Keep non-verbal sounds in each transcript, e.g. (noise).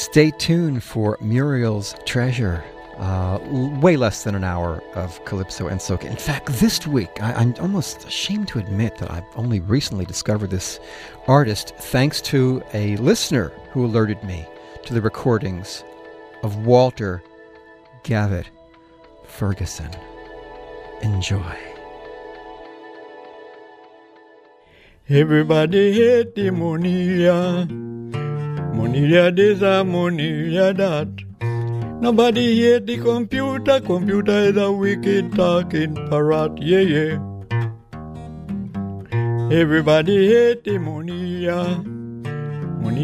Stay tuned for Muriel's Treasure. Uh, way less than an hour of calypso and soca. In fact, this week, I, am almost ashamed to admit that I've only recently discovered this artist thanks to a listener who alerted me to the recordings of Walter Gavitt Ferguson. Enjoy. Everybody hate the money, yeah, this, money, yeah, that. Nobody hate the computer. Computer is a wicked talking parrot. Yeah, yeah. Everybody hate the. Money,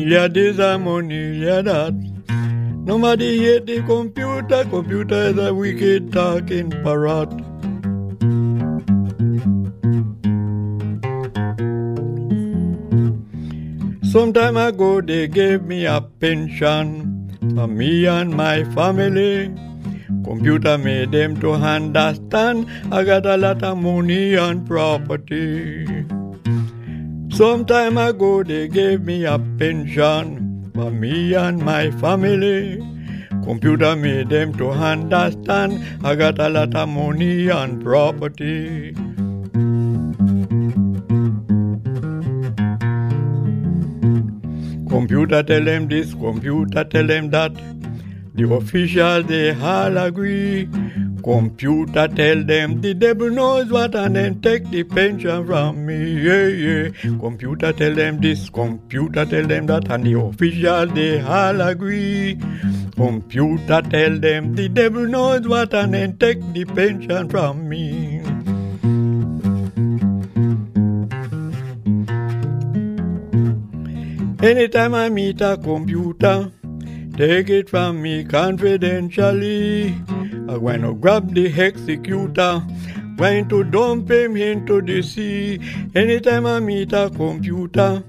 yeah, this and yeah, that. Nobody hate the computer. Computer is a wicked talking parrot. Some time ago they gave me a pension for me and my family. Computer made them to understand I got a lot of money and property. Some time ago they gave me a pension for me and my family. Computer made them to understand I got a lot of money and property. Computer tell them this, computer tell them that. The official they all agree. Computer tell them the devil knows what and then take the pension from me. Yeah, yeah. Computer tell them this, computer tell them that, and the official they all agree. Computer tell them the devil knows what and then take the pension from me. Anytime I meet a computer, take it from me confidentially. I'm going to grab the executor, going to dump him into the sea. Anytime I meet a computer,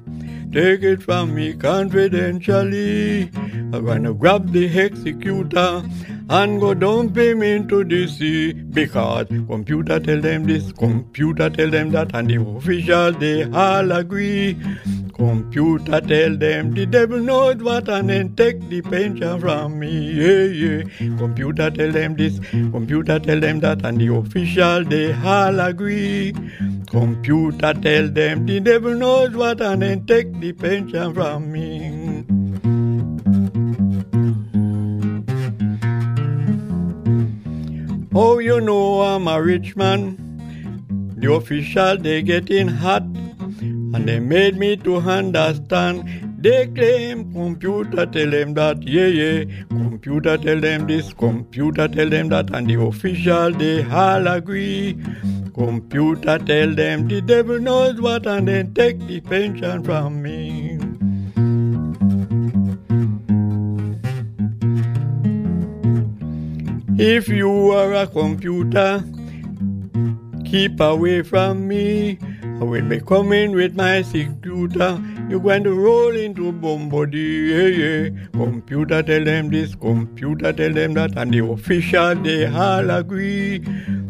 take it from me confidentially. I'm going to grab the executor and go dump him into the sea because computer tell them this, computer tell them that, and the official they all agree. Computer tell them the devil knows what and then take the pension from me. Yeah, yeah. Computer tell them this, computer tell them that, and the official they all agree. Computer tell them the devil knows what and then take the pension from me. Oh, you know I'm a rich man. The official they getting hot and they made me to understand. They claim computer tell them that, yeah, yeah. Computer tell them this, computer tell them that, and the official they all agree. Computer tell them the devil knows what, and then take the pension from me. If you are a computer, keep away from me. I will be coming with my computer. You're going to roll into Bombodee. Yeah, yeah. Computer tell them this, computer tell them that, and the official they all agree.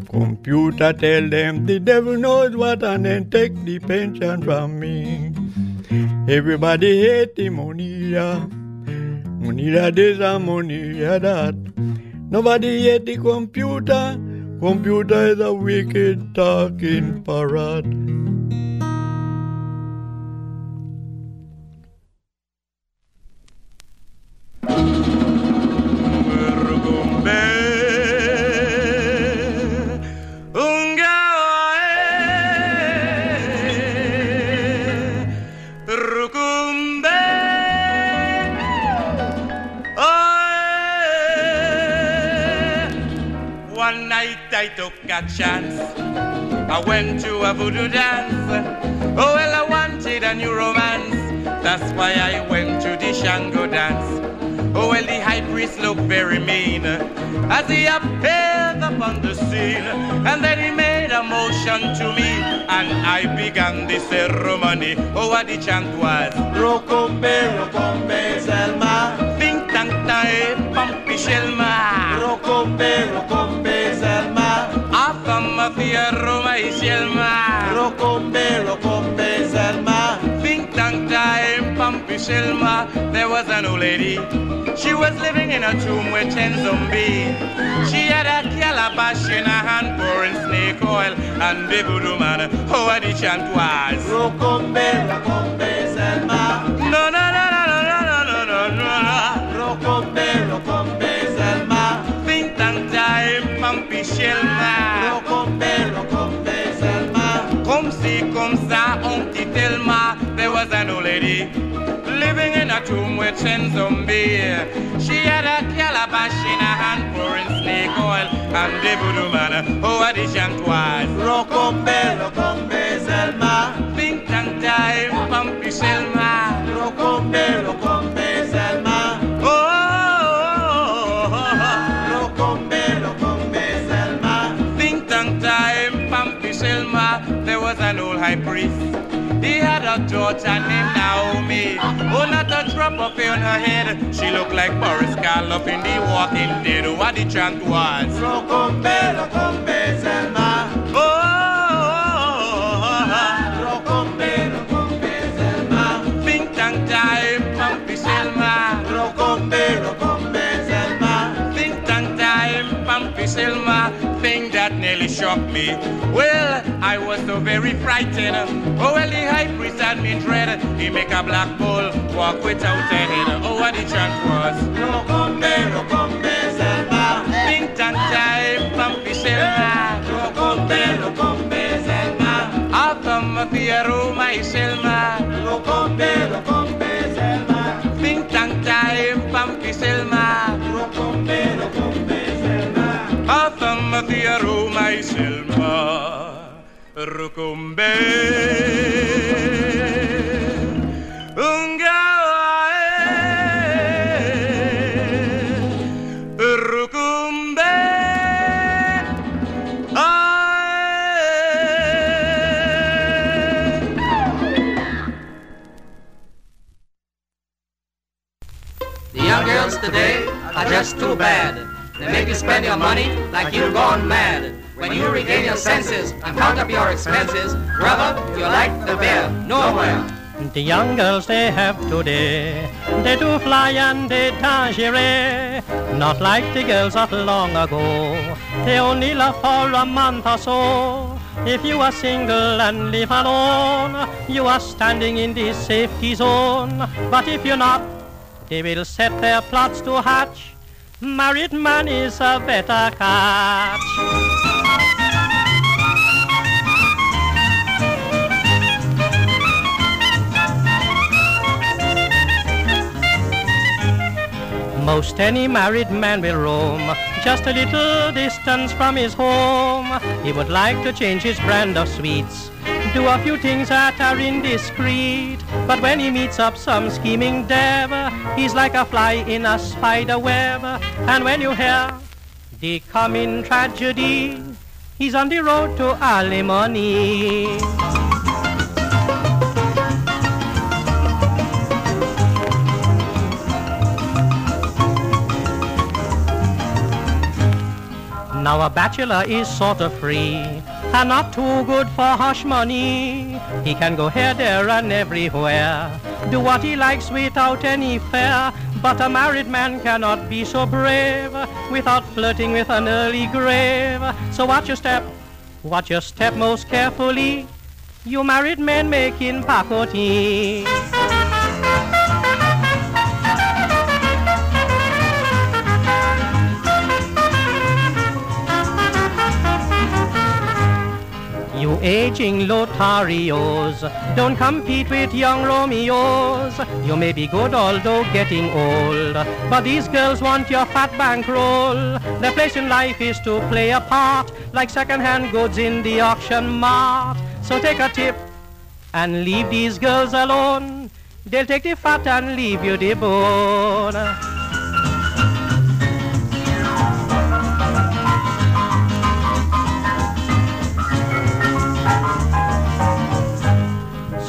Computer tell them the devil knows what, and then take the pension from me. Everybody hate the money, yeah. Money that is a money, yeah, that. Nobody hate the computer. Computer is a wicked talking parrot. I took a chance. I went to a voodoo dance. Oh, well, I wanted a new romance. That's why I went to the Shango dance. Oh, well, the high priest looked very mean as he appeared upon the scene. And then he made a motion to me, and I began the ceremony. Oh, what the chant was Rocombe, Rocombe, Selma. Tae, pampi shelma. Rocombe, Rocombe, Selma. Afama fia Roma Shelma. Rocombe, Rocombe, Selma. Think tank time, pampi shelma. There was an old lady She was living in a tomb with ten zombies. She had a calabash in her hand pouring snake oil and the voodoo man, oh what the chant was. Rocombe, Rocombe, a with Chen Zombie. She had a calabash in her hand pouring snake oil and the voodoo man oh, over the shantoise. Rocombe, rocombe, Zelma. Pink tank time, pumpy Selma. Rocombe, rocombe, Zelma. Oh. There was an old high priest. He had a daughter named a drop on her head. She looked like Boris Karloff in The Walking Dead. What the chant was. Rocombe, Rocombe, Selma. Me. Well, I was so very frightened. Oh, well, the high priest had me dread. He make a black bull walk without a head. Oh, what the chant was. Rocombe, Rocombe, Selma. Think time, Pampy Selma. Rocombe, Rocombe, Selma. I'll come with oh, the aroma, Selma. Rocombe, The young girls today are just too bad. They make you spend your money like you've gone mad. When you regain your senses and count up your expenses, brother, you like the beer nowhere. The young girls they have today, they do fly and they lingerie, not like the girls of long ago. They only love for a month or so. If you are single and live alone, you are standing in the safety zone. But if you're not, they will set their plots to hatch. Married man is a better catch. Most any married man will roam just a little distance from his home. He would like to change his brand of sweets, do a few things that are indiscreet. But when he meets up some scheming dev, he's like a fly in a spider web. And when you hear the coming tragedy, he's on the road to alimony. Now a bachelor is sort of free and not too good for hush money. He can go here, there, and everywhere, do what he likes without any fear. But a married man cannot be so brave without flirting with an early grave. So watch your step, watch your step most carefully. You married men making pacotille. Aging Lotarios, don't compete with young Romeos. You may be good although getting old, but these girls want your fat bankroll. Their place in life is to play a part, like second-hand goods in the auction mart. So take a tip and leave these girls alone. They'll take the fat and leave you the bone.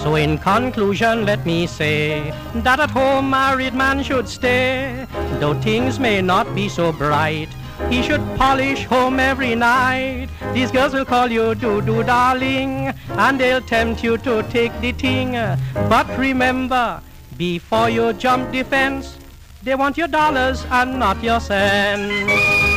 So in conclusion, let me say that at home married man should stay. Though things may not be so bright, he should polish home every night. These girls will call you doo-doo darling, and they'll tempt you to take the thing. But remember, before you jump the fence, They want your dollars and not your cents.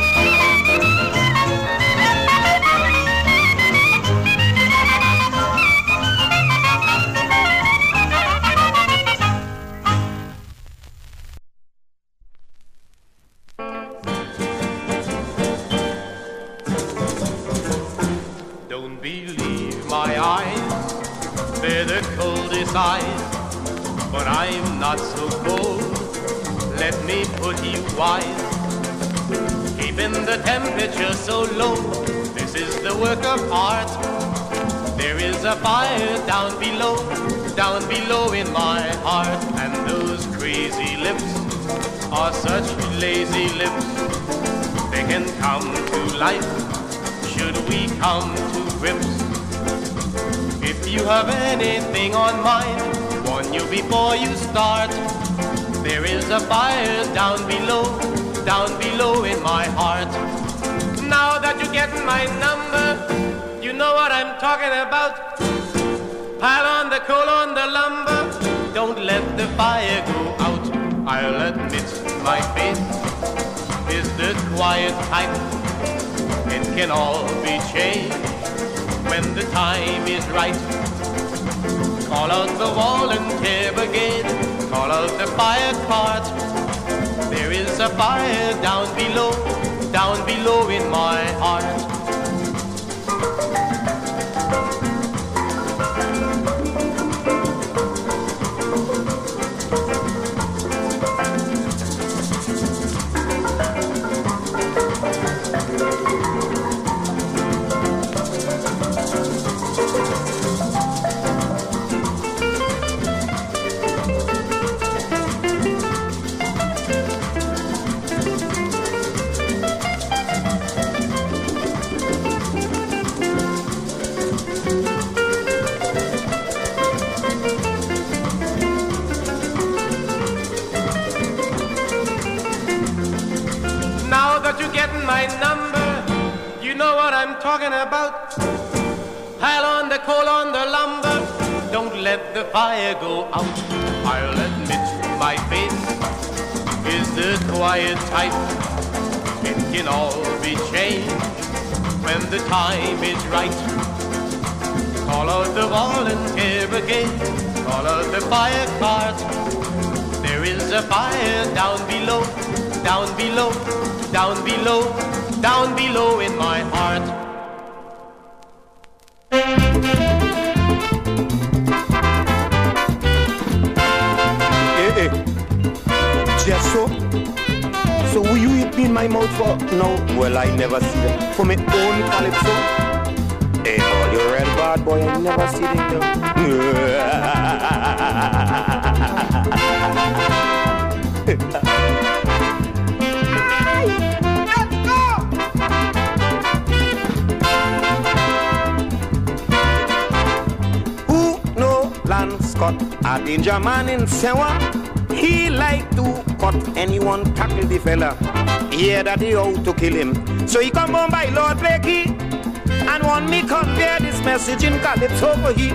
But I'm not so cold. Let me put you wise. Keeping the temperature so low, this is the work of art. There is a fire down below, down below in my heart, and those crazy lips are such lazy lips. They can come to life should we come to grips. You have anything on mind, warn you before you start. There is a fire down below, down below in my heart. Now that you get my number, you know what I'm talking about. Pile on the coal on the lumber, don't let the fire go out. I'll admit my face is the quiet type. It can all be changed when the time is right. Call out the volunteer brigade, call out the fire cart. There is a fire down below, down below in my heart. Fire go out. I'll admit my face is the quiet type. It can all be changed when the time is right. Call out the volunteer brigade. Call out the fire cart. There is a fire down below, down below, down below, down below in my heart. My mouth for? No, well, I never see them. For my own calypso. Hey, all you're a bad boy, I never see them (laughs) Who know Lance Scott, a danger man in Sewa? He like to cut anyone tackle the fella hear that they out to kill him. So he come on by Lord Blakie and want me convey this message in Calypso for he.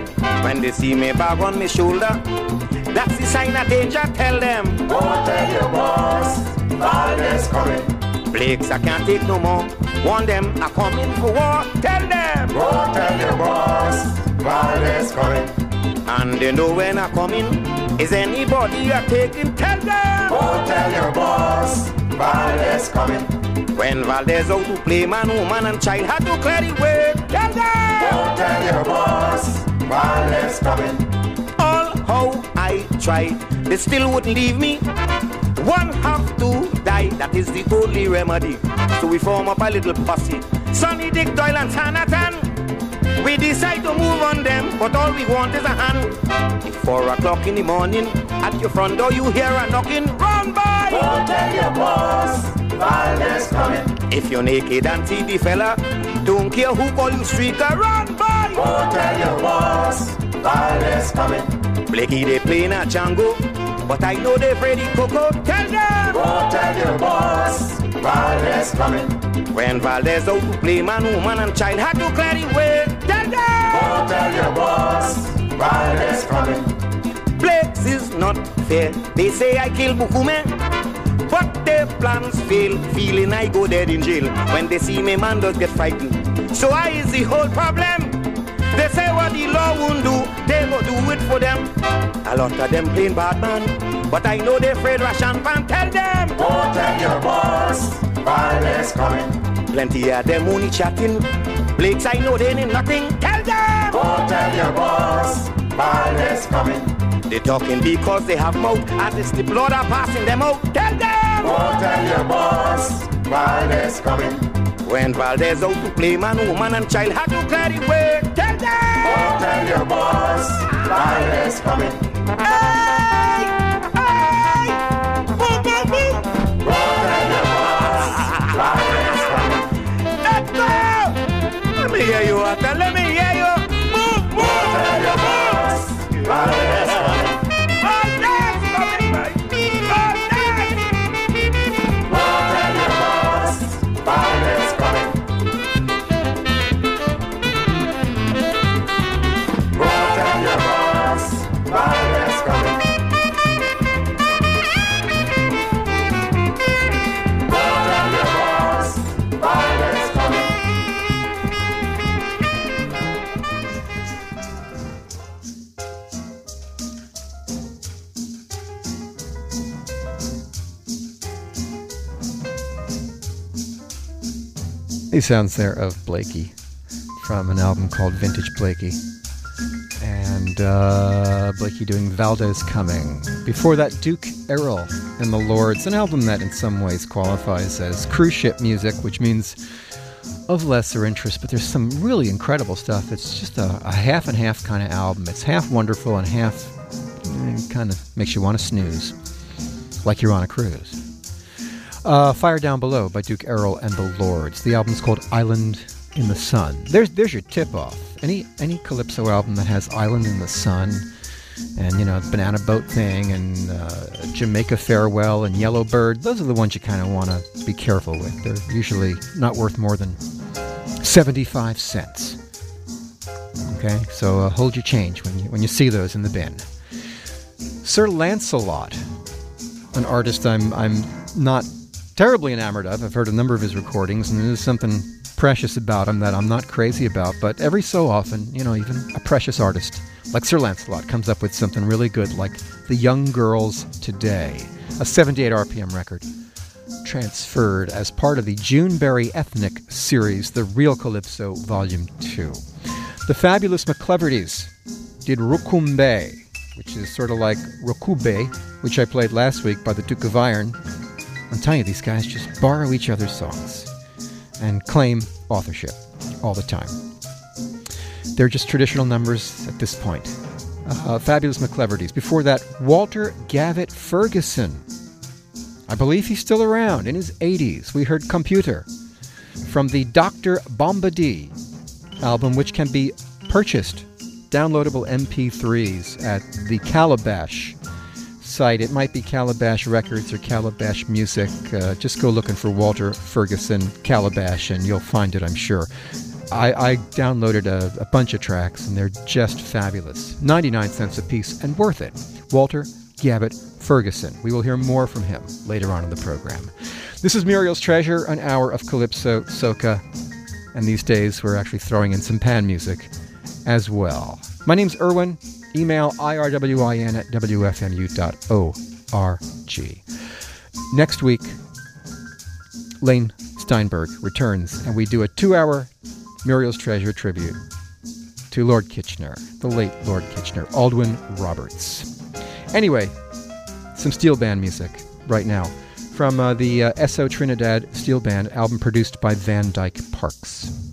When they see me bag on my shoulder, that's the sign of danger. Tell them. Go tell your boss, Valdez coming. Blakes, I can't take no more. Warn them, I coming for war. Tell them. Go tell your boss, Valdez coming. And they know when I come in. Is anybody a taking? Tell them. Go tell your boss, Valdez coming. When Valdez out to play man, woman, and child had to clear the way. Tell them. Go tell your boss, Valdez coming. All how I tried, they still wouldn't leave me. One have to die, that is the only remedy. So we form up a little posse. Sonny Dick Doyle and Sanatan. We decide to move on them, but all we want is a hand. If four o'clock in the morning, at your front door you hear a knocking, run by. Go tell your boss, Valdez coming. If you're naked and see the fella, don't care who call you streaker, run by. Go tell your boss, Valdez coming. Blakie they playing a Django, but I know they're Freddy Coco. Tell them. Go tell your boss, Valdez coming. When Valdez out to play man, woman, and child had to clear the way. Tell them. Go tell your boss, Valdez coming. Blakes is not fair. They say I kill Bukume. But their plans fail, feeling I go dead in jail. When they see me, man does get frightened. So I is the whole problem. They say what the law won't do, they go do it for them. A lot of them plain bad man, but I know they afraid Russian fan. Tell them, go tell your boss, Valdez coming. Plenty of them only chatting. Blakes, I know they ain't nothing. Tell them, go tell your boss, Valdez coming. They talking because they have mouth, as it's the blood are passing them out. Tell them, go tell your boss, Valdez coming. When Valdez out to play man, woman and child had to clear the way. Tell them, go tell your boss, Valdez coming. Hey, hey, boom, boom. Go tell your boss, Valdez coming. Let's go. Let me hear you, Arthur. Let me Sounds there of Blakie from an album called Vintage Blakie. And uh, Blakie doing Valdez Coming. Before that, Duke Errol and the Lords, an album that in some ways qualifies as cruise ship music, which means of lesser interest, but there's some really incredible stuff. It's just a, a half and half kind of album. It's half wonderful and half mm, kind of makes you want to snooze, like you're on a cruise. Uh, Fire Down Below by Duke Errol and the Lords. The album's called Island in the Sun. There's there's your tip off. Any any calypso album that has Island in the Sun, and you know Banana Boat Thing, and uh, Jamaica Farewell, and Yellow Bird. Those are the ones you kind of want to be careful with. They're usually not worth more than seventy-five cents. Okay, so uh, hold your change when you when you see those in the bin. Sir Lancelot, an artist I'm I'm not terribly enamored of. I've heard a number of his recordings, and there's something precious about him that I'm not crazy about. But every so often, you know, even a precious artist like Sir Lancelot comes up with something really good, like The Young Girls Today, a 78 RPM record transferred as part of the Juneberry Ethnic series, The Real Calypso Volume 2. The fabulous McClevertys did Rookoombay, which is sort of like Rokube, which I played last week by the Duke of Iron, I'm telling you, these guys just borrow each other's songs and claim authorship all the time. They're just traditional numbers at this point. Uh, fabulous McClevertys. Before that, Walter Gavitt Ferguson. I believe he's still around in his 80s. We heard Computer from the Dr. Bombodee album, which can be purchased, downloadable MP3s at the Calabash site. It might be Calabash Records or Calabash Music. Uh, just go looking for Walter Ferguson Calabash and you'll find it, I'm sure. I, I downloaded a, a, bunch of tracks and they're just fabulous. 99 cents a piece and worth it. Walter Gavitt Ferguson. We will hear more from him later on in the program. This is Muriel's Treasure, an hour of Calypso, Soca, and these days we're actually throwing in some pan music as well. My name's Irwin. Email irwin at wfmu.org. Next week, Lane Steinberg returns, and we do a two hour Muriel's Treasure tribute to Lord Kitchener, the late Lord Kitchener, Aldwyn Roberts. Anyway, some steel band music right now from uh, the uh, Esso Trinidad Steel Band album produced by Van Dyke Parks.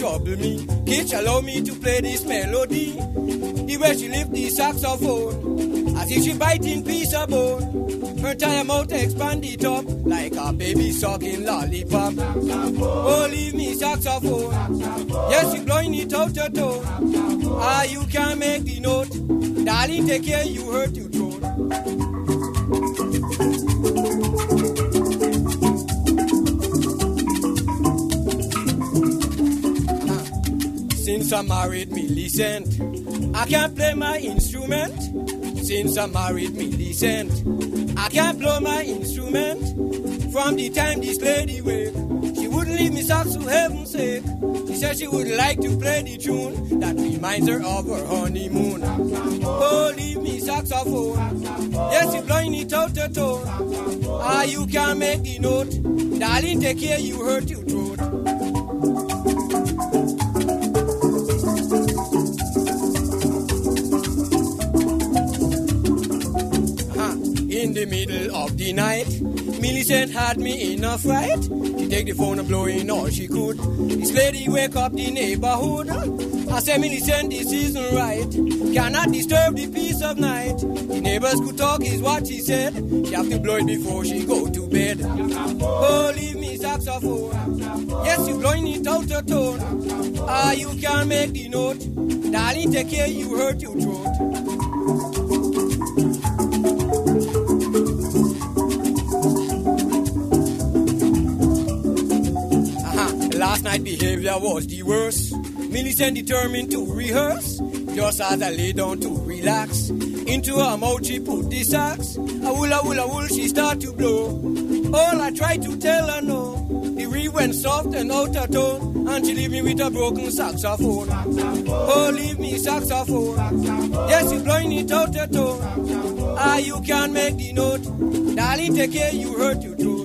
Trouble me. Kitch allow me to play this melody. The way she lift the saxophone. As if she biting piece of bone. Her tire mouth expand it up like a baby sucking lollipop. Oh, leave me saxophone. Yes, you blowing it out your toe. Ah, you can't make the note. Darling, take care, you hurt your throat. Since I married Millicent, I can't play my instrument. Since I married Millicent, I can't blow my instrument. From the time this lady wake, she wouldn't leave me socks for heaven's sake. She said she would like to play the tune that reminds her of her honeymoon. Oh, leave me saxophone. Yes, you're blowing it out the tone. Ah, you can't make the note. Darling, take care, you hurt your throat. Middle of the night, Millicent had me in a fright. She take the phone and blowing all she could. This lady wake up the neighborhood. I said, Millicent, this isn't right. Cannot disturb the peace of night. The neighbors could talk, is what she said. She have to blow it before she go to bed. Oh, leave me saxophone. Yes, you blowing it out your tone. Ah, you can't make the note. Darling, take care, you hurt your throat. Behavior was the worst. Millicent determined to rehearse. Just as I lay down to relax. Into her mouth she put the sax. A woola woola wool she start to blow. All I tried to tell her no. The reed went soft and out of tone. And she leave me with a broken saxophone. Oh, leave me saxophone. Yes, you blowing it out your tone. Ah, you can't make the note. Darling, take care, you hurt your throat.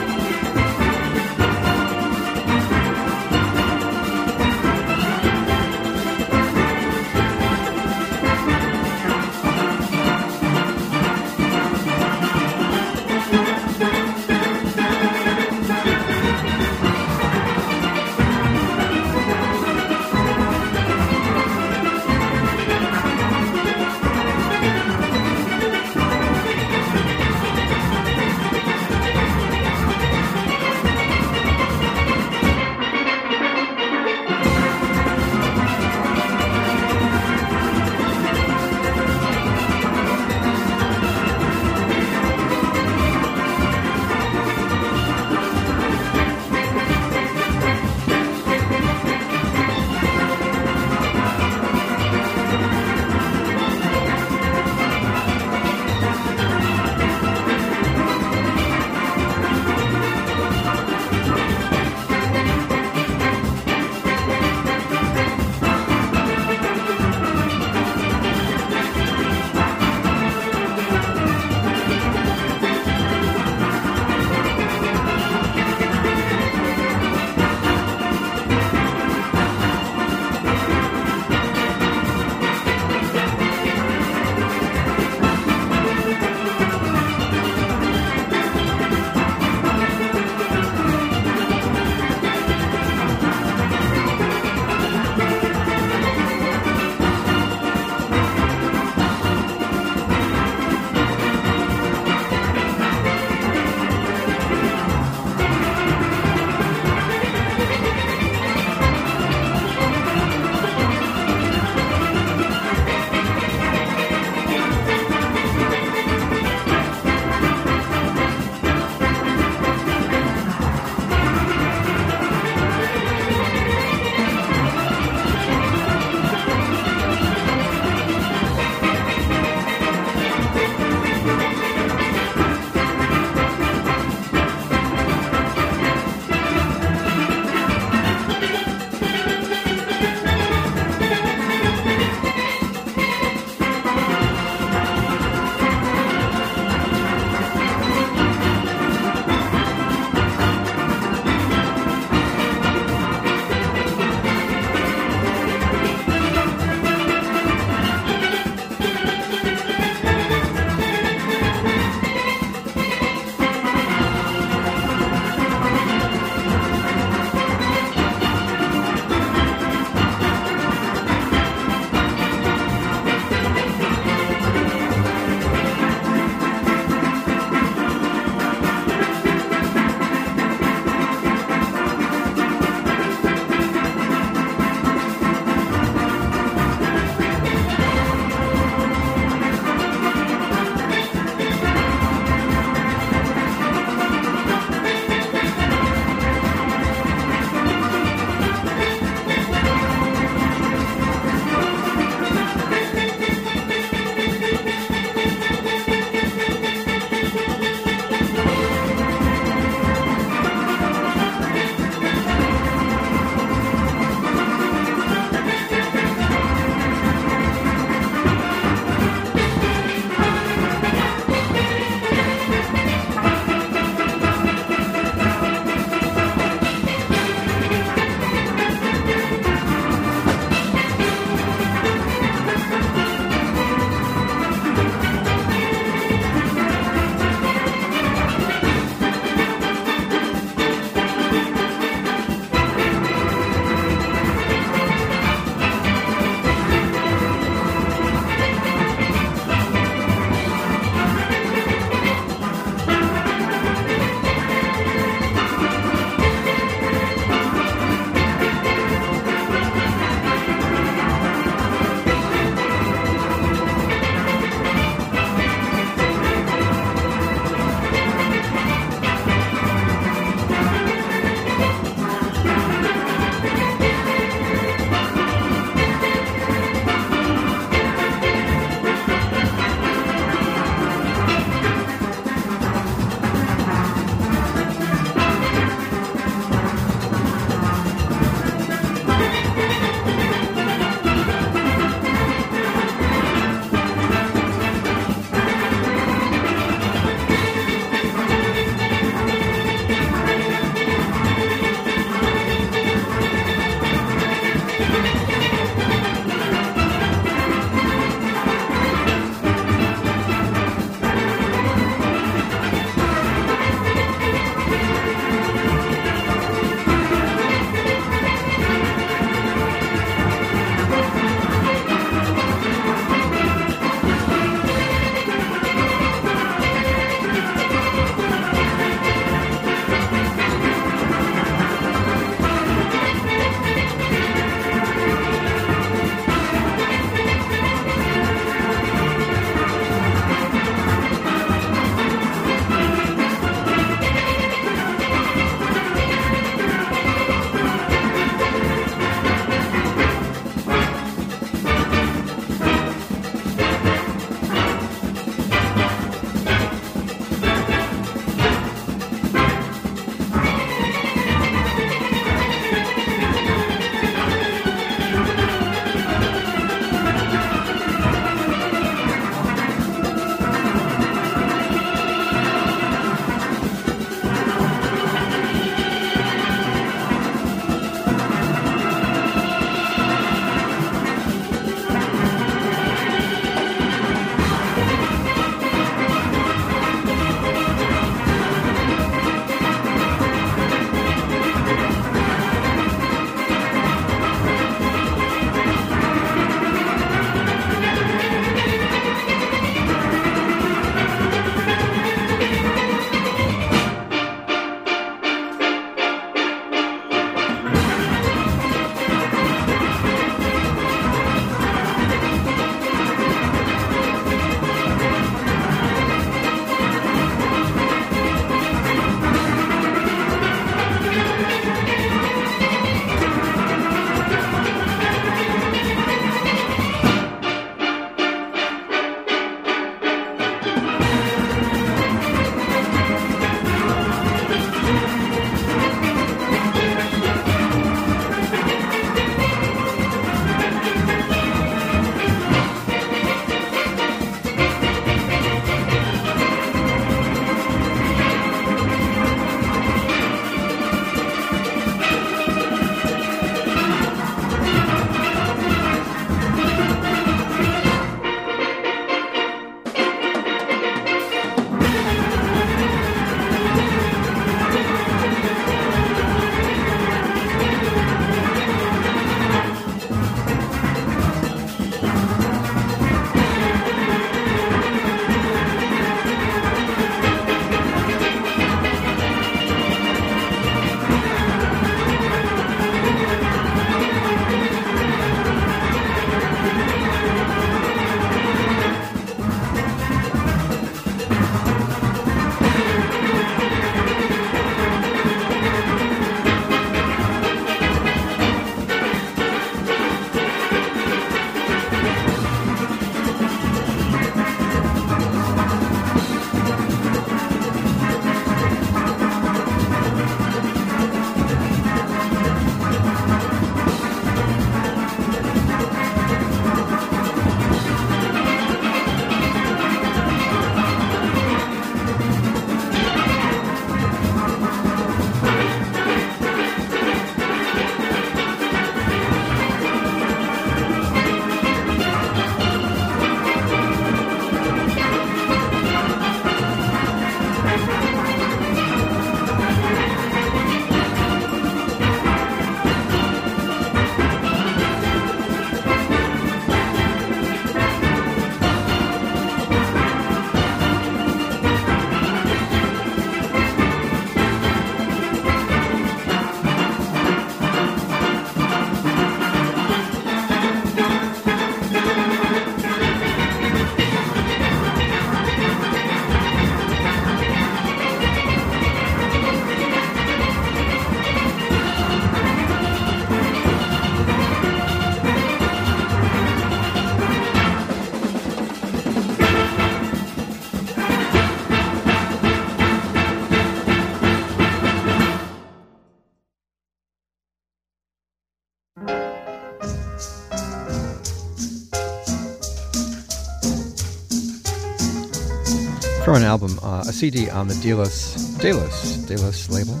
From an album, uh, a CD on the Delos, Delos, Delos label,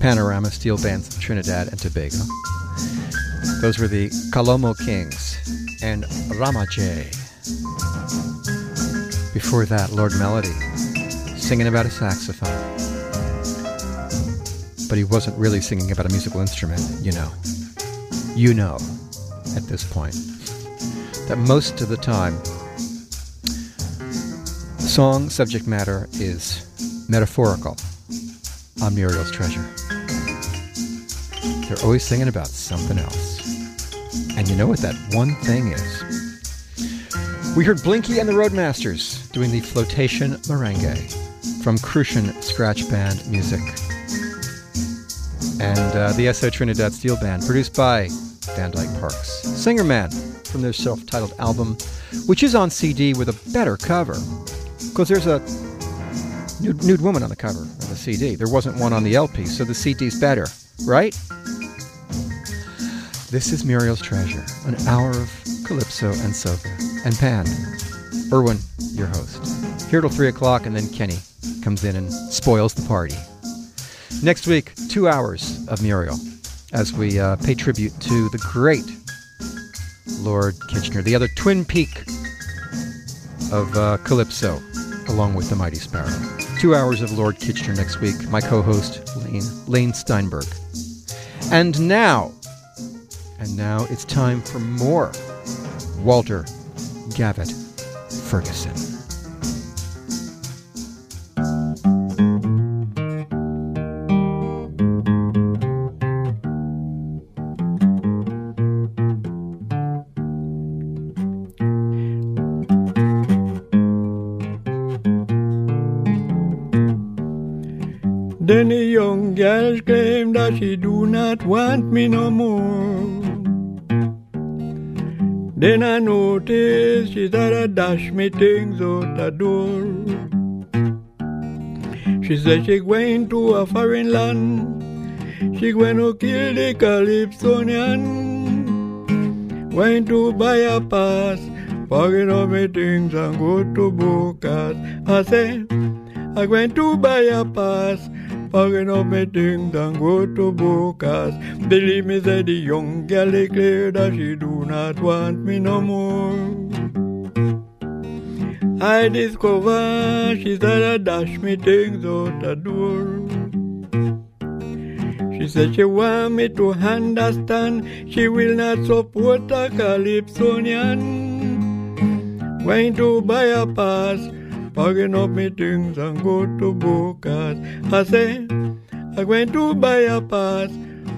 Panorama Steel Bands of Trinidad and Tobago. Those were the Kalomo Kings and Ramajay. Before that, Lord Melody, singing about a saxophone. But he wasn't really singing about a musical instrument, you know. You know, at this point, that most of the time, song subject matter is metaphorical on Muriel's Treasure. They're always singing about something else. And you know what that one thing is? We heard Blinky and the Roadmasters doing the flotation merengue from Crucian Scratch Band Music. And uh, the Esso Trinidad Steel Band, produced by Van Dyke Parks. Singer Man from their self titled album, which is on CD with a better cover. Because there's a nude, nude woman on the cover of the CD. There wasn't one on the LP, so the CD's better, right? This is Muriel's Treasure, an hour of Calypso and Soca and Pan. Irwin, your host. Here till 3 o'clock, and then Kenny comes in and spoils the party. Next week, two hours of Muriel as we uh, pay tribute to the great Lord Kitchener, the other twin peak of uh, Calypso, along with the Mighty Sparrow. Two hours of Lord Kitchener next week. My co host, Lane, Lane Steinberg. And now, and now it's time for more Walter Gavitt Ferguson. She do not want me no more. Then I noticed she started dash me things out the door. She said she going to a foreign land. She going to kill the Calypsonian. Going to buy a pass, packing up my things and go to Bocas. I say, I going to buy a pass, packing up my things and go to Bocas. Believe me, said the young girl declared that she do not want me no more. I discover she said I dash me things out the door. She said she want me to understand she will not support a Calypsonian. Going to buy a pass, packing up me things and go to Bocas. I say, I'm going to buy a pass,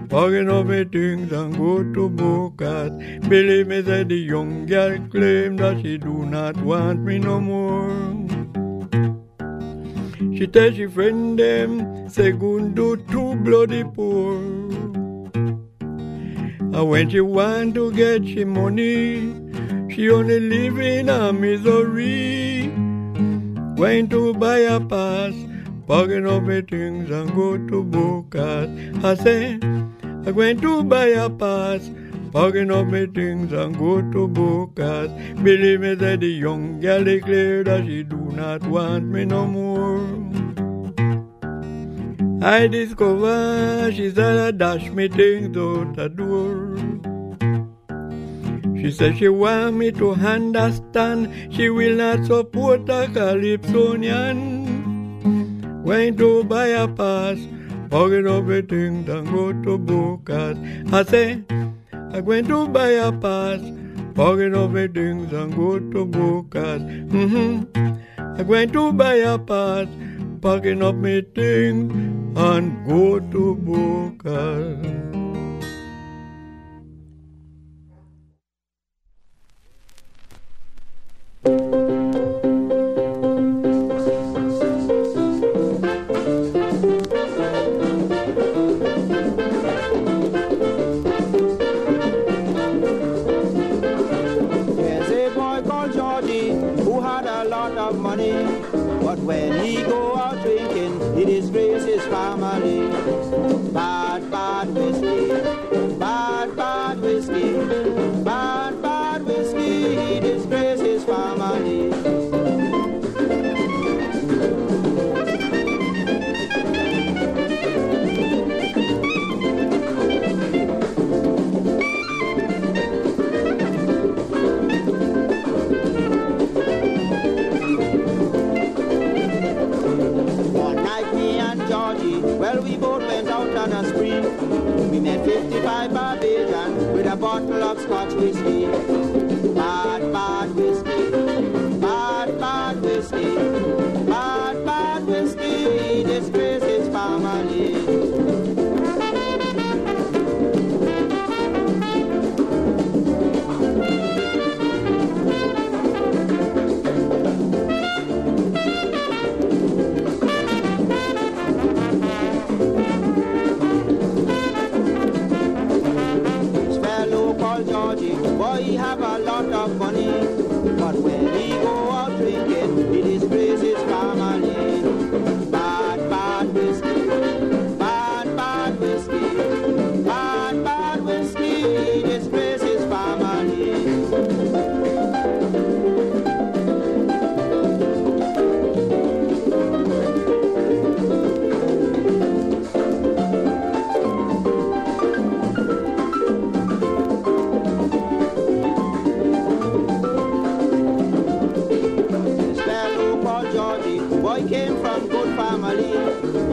packing up me things and go to Bocas. Believe me, said the young girl claimed that she do not want me no more. She tell she friend them, segundo too bloody poor. And when she want to get she money, she only live in a misery. Going to buy a pass, packing up my things and go to Bocas. I say, I'm going to buy a pass, packing up my things and go to Bocas. Believe me that the young girl declared that she do not want me no more. I discover she said I dash me things out the door. She said she want me to understand she will not support a Calypsonian. Going to buy a pass, my things and go to Bocas. I say, I'm going to buy a pass, my things and go to Bocas. Mm-hmm. I'm going to buy a pass, packing up my things and go to Bocas. Disgrace his family. Of from good family,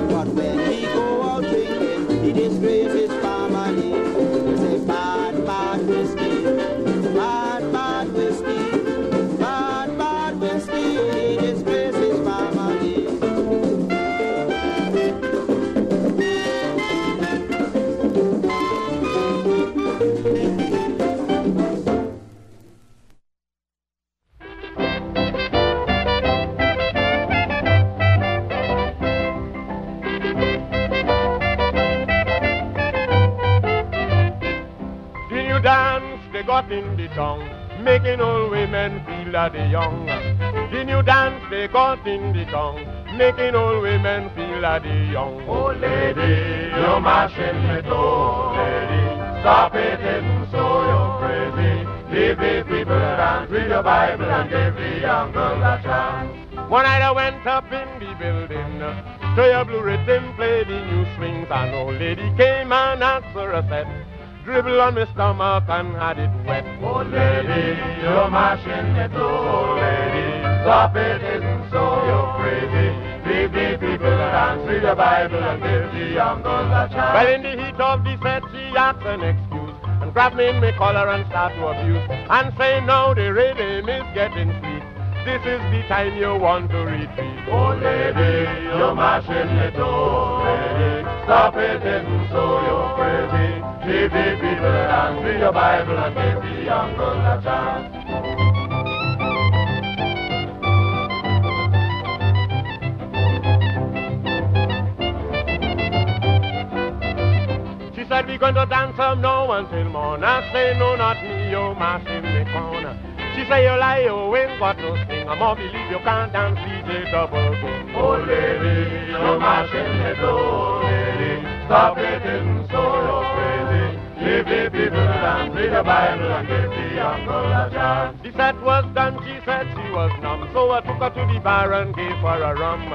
making old women feel that they young. Oh lady, you're mashing me too, lady. Stop it, isn't so you're crazy. Leave the people and read your Bible and give the young girl a chance. One night I went up in the building to a blue rhythm, play the new swings, and old lady came and asked for a set. Dribble on my stomach and had it wet. Oh lady, you're mashing me too, lady. Stop it, isn't so you're crazy. Leave the people and read your Bible and give the young girl a chance. Well, in the heat of the set, she asked an excuse and grabbed me in my collar and start to abuse and say, now the rhythm is getting sweet. This is the time you want to retreat. Oh lady, you're mashing me too, lady. Stop it, isn't so you're crazy. Leave the people and read your Bible and give the young girl a chance. She going to dance from now until morn. I say, no, not me, you mash in the corner. She say, you lie, you ain't got no sting. I'm more believe you can't dance DJ double king. Oh lady, you're mashing me door, lady. Stop it, isn't so you're crazy. Leave the people and read the Bible and give the girl a chance. The set was done, she said she was numb. So I took her to the bar and gave her a rum.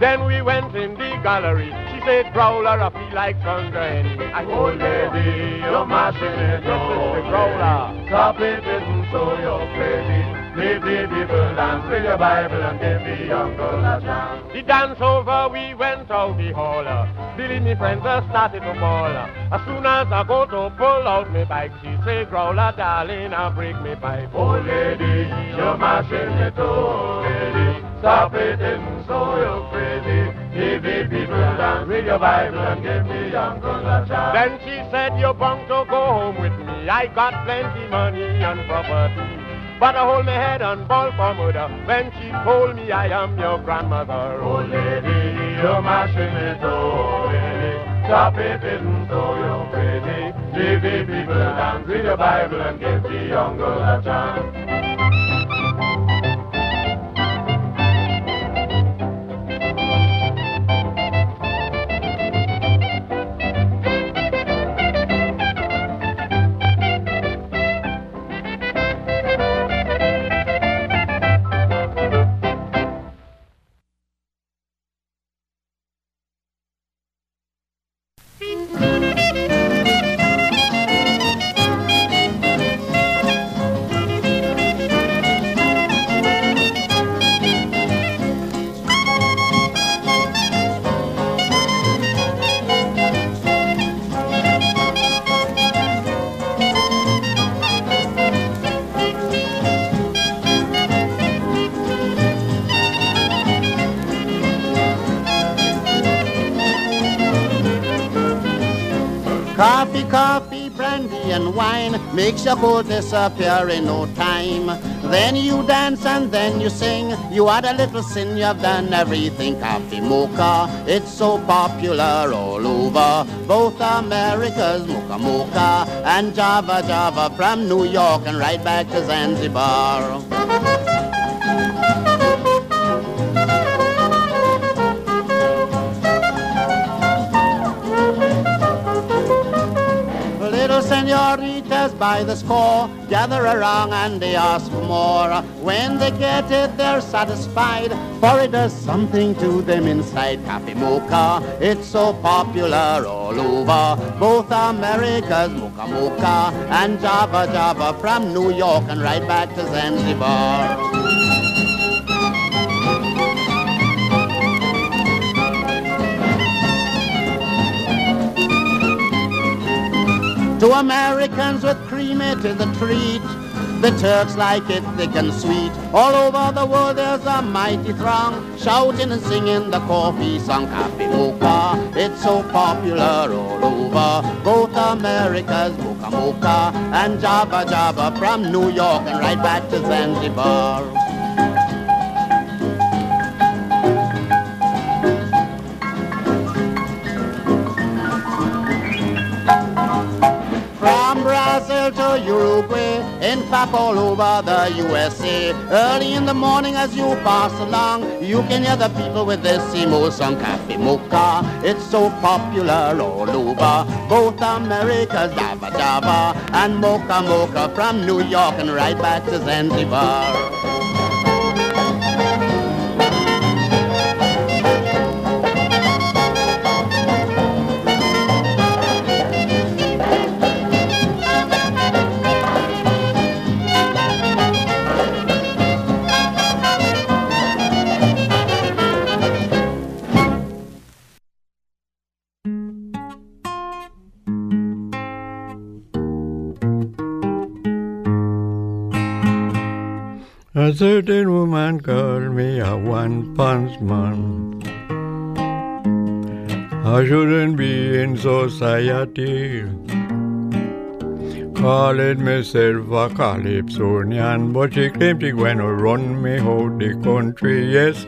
Then we went in the gallery. She said, Growler, I feel like thunder any. I Oh lady, you're mashing me This is the growler. Stop it, isn't so you're crazy. The people and read your Bible and give the young girl a chance. The dance over, we went out the hall. Billy, me friends, started to ball. As soon as I go to pull out me bike, she say, Growler, darling, I break me pipe. Oh lady, you're mashing me too, oh, lady. Stop it, isn't so you're crazy. The people and read your Bible and give the young girl a chance. Then she said, you're bound to go home with me. I got plenty money and property. But I hold my head and ball for mother when she told me I am your grandmother. Oh lady, you're mashing me too, lady. Stop it, isn't so you're pretty. Leave the people and read your Bible and give the young girl a chance. Your cold disappear in no time. Then you dance and then you sing. You had a little sin, you've done everything. Coffee mocha, it's so popular all over. Both America's mocha mocha and Java Java from New York and right back to Zanzibar. By the score gather around and they ask for more. When they get it, they're satisfied, for it does something to them inside. Coffee mocha, it's so popular all over. Both America's mocha mocha and Java Java from New York and right back to Zanzibar. To Americans with cream it is a treat. The Turks like it thick and sweet. All over the world there's a mighty throng shouting and singing the coffee song. Coffee mocha, it's so popular all over. Both America's mocha mocha and Java Java from New York and right back to Zanzibar. In all over the USA. Early in the morning as you pass along, you can hear the people with their emo song, Cafe Mocha. It's so popular all over, both America's Java Java and Mocha Mocha from New York and right back to Zanzibar. Certain woman called me a one punch man. I shouldn't be in society. Calling myself a calypsonian, but she claimed she gonna run me out the country. Yes,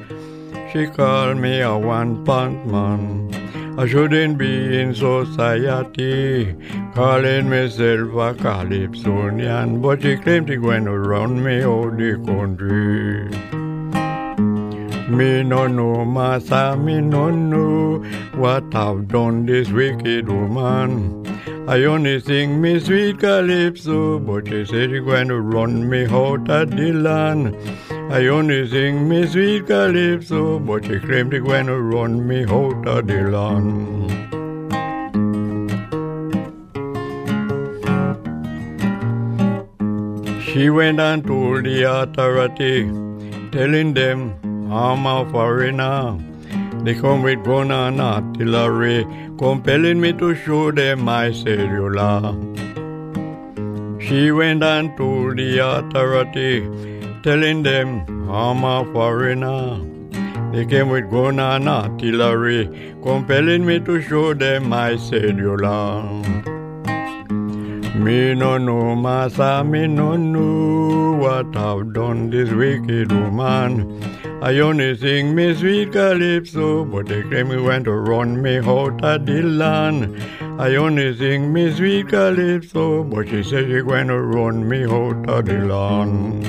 she called me a one punch man. I shouldn't be in society, calling myself a calypsonian, but she claimed she gonna run me out the country. Me no know, massa, me no know what I've done this wicked woman. I only sing me sweet calypso, but she said she gonna run me out of the land. I only sing me sweet calypso, but she claimed she gonna run me out of the land. She went and told the authority, telling them I'm a foreigner. They come with gun and artillery, compelling me to show them my cellular. She went and told the authority, telling them I'm a foreigner. They came with gun and artillery, compelling me to show them my cellular. Me no know, massa, me no know what I've done this wicked woman. I only sing me sweet calypso, but they claim me went to run me out of the land. I only sing me sweet calypso, but she said she going to run me out of the land.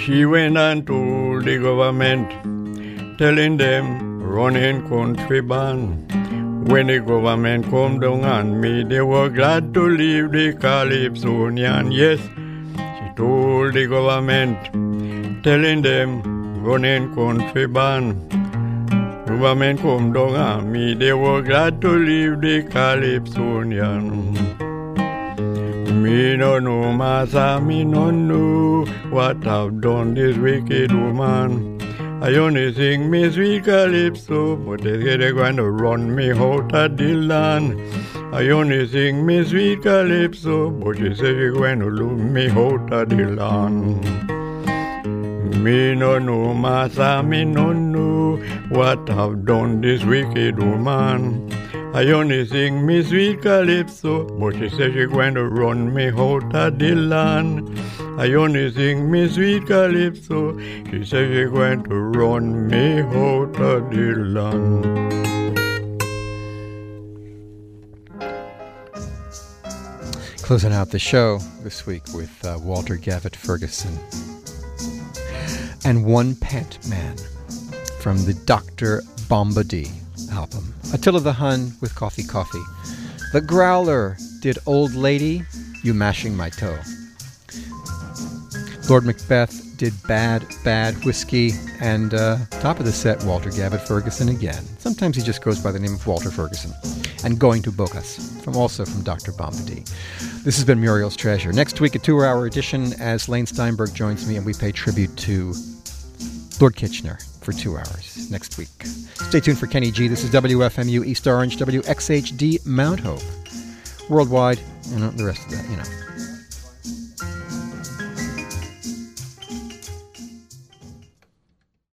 She went and told the government, telling them running country ban. When the government come down on me, they were glad to leave the Calypsonian. Yes, she told the government, telling them running country ban. Government come down on me, they were glad to leave the Calypsonian. Me no know, massa, me no know what I've done this wicked woman. I only sing me sweet calypso, but they say they're going to run me out of the land. I only sing me sweet calypso, but she say she's going to lose me out of the land. Me no know, massa, me no know what have done this wicked woman. I only sing me sweet calypso, but she says she going to run me out of the land. I only sing me sweet calypso, she says she going to run me out of the land. Closing out the show this week with uh, Walter Gavitt Ferguson and One Pant Man from the Dr. Bombodee album. Atilla the Hun with Coffee Coffee. The Growler did Old Lady, You Mashing My Toe. Lord Macbeth did Bad, Bad Whiskey, and uh, top of the set, Walter Gavitt Ferguson again. Sometimes he just goes by the name of Walter Ferguson. And Going to Bocas, from also from Dr. Bombodee. This has been Muriel's Treasure. Next week, a two hour edition as Lane Steinberg joins me and we pay tribute to Lord Kitchener for two hours next week. Stay tuned for Kenny G. This is WFMU East Orange, WXHD Mount Hope. Worldwide, and the rest of that, you know.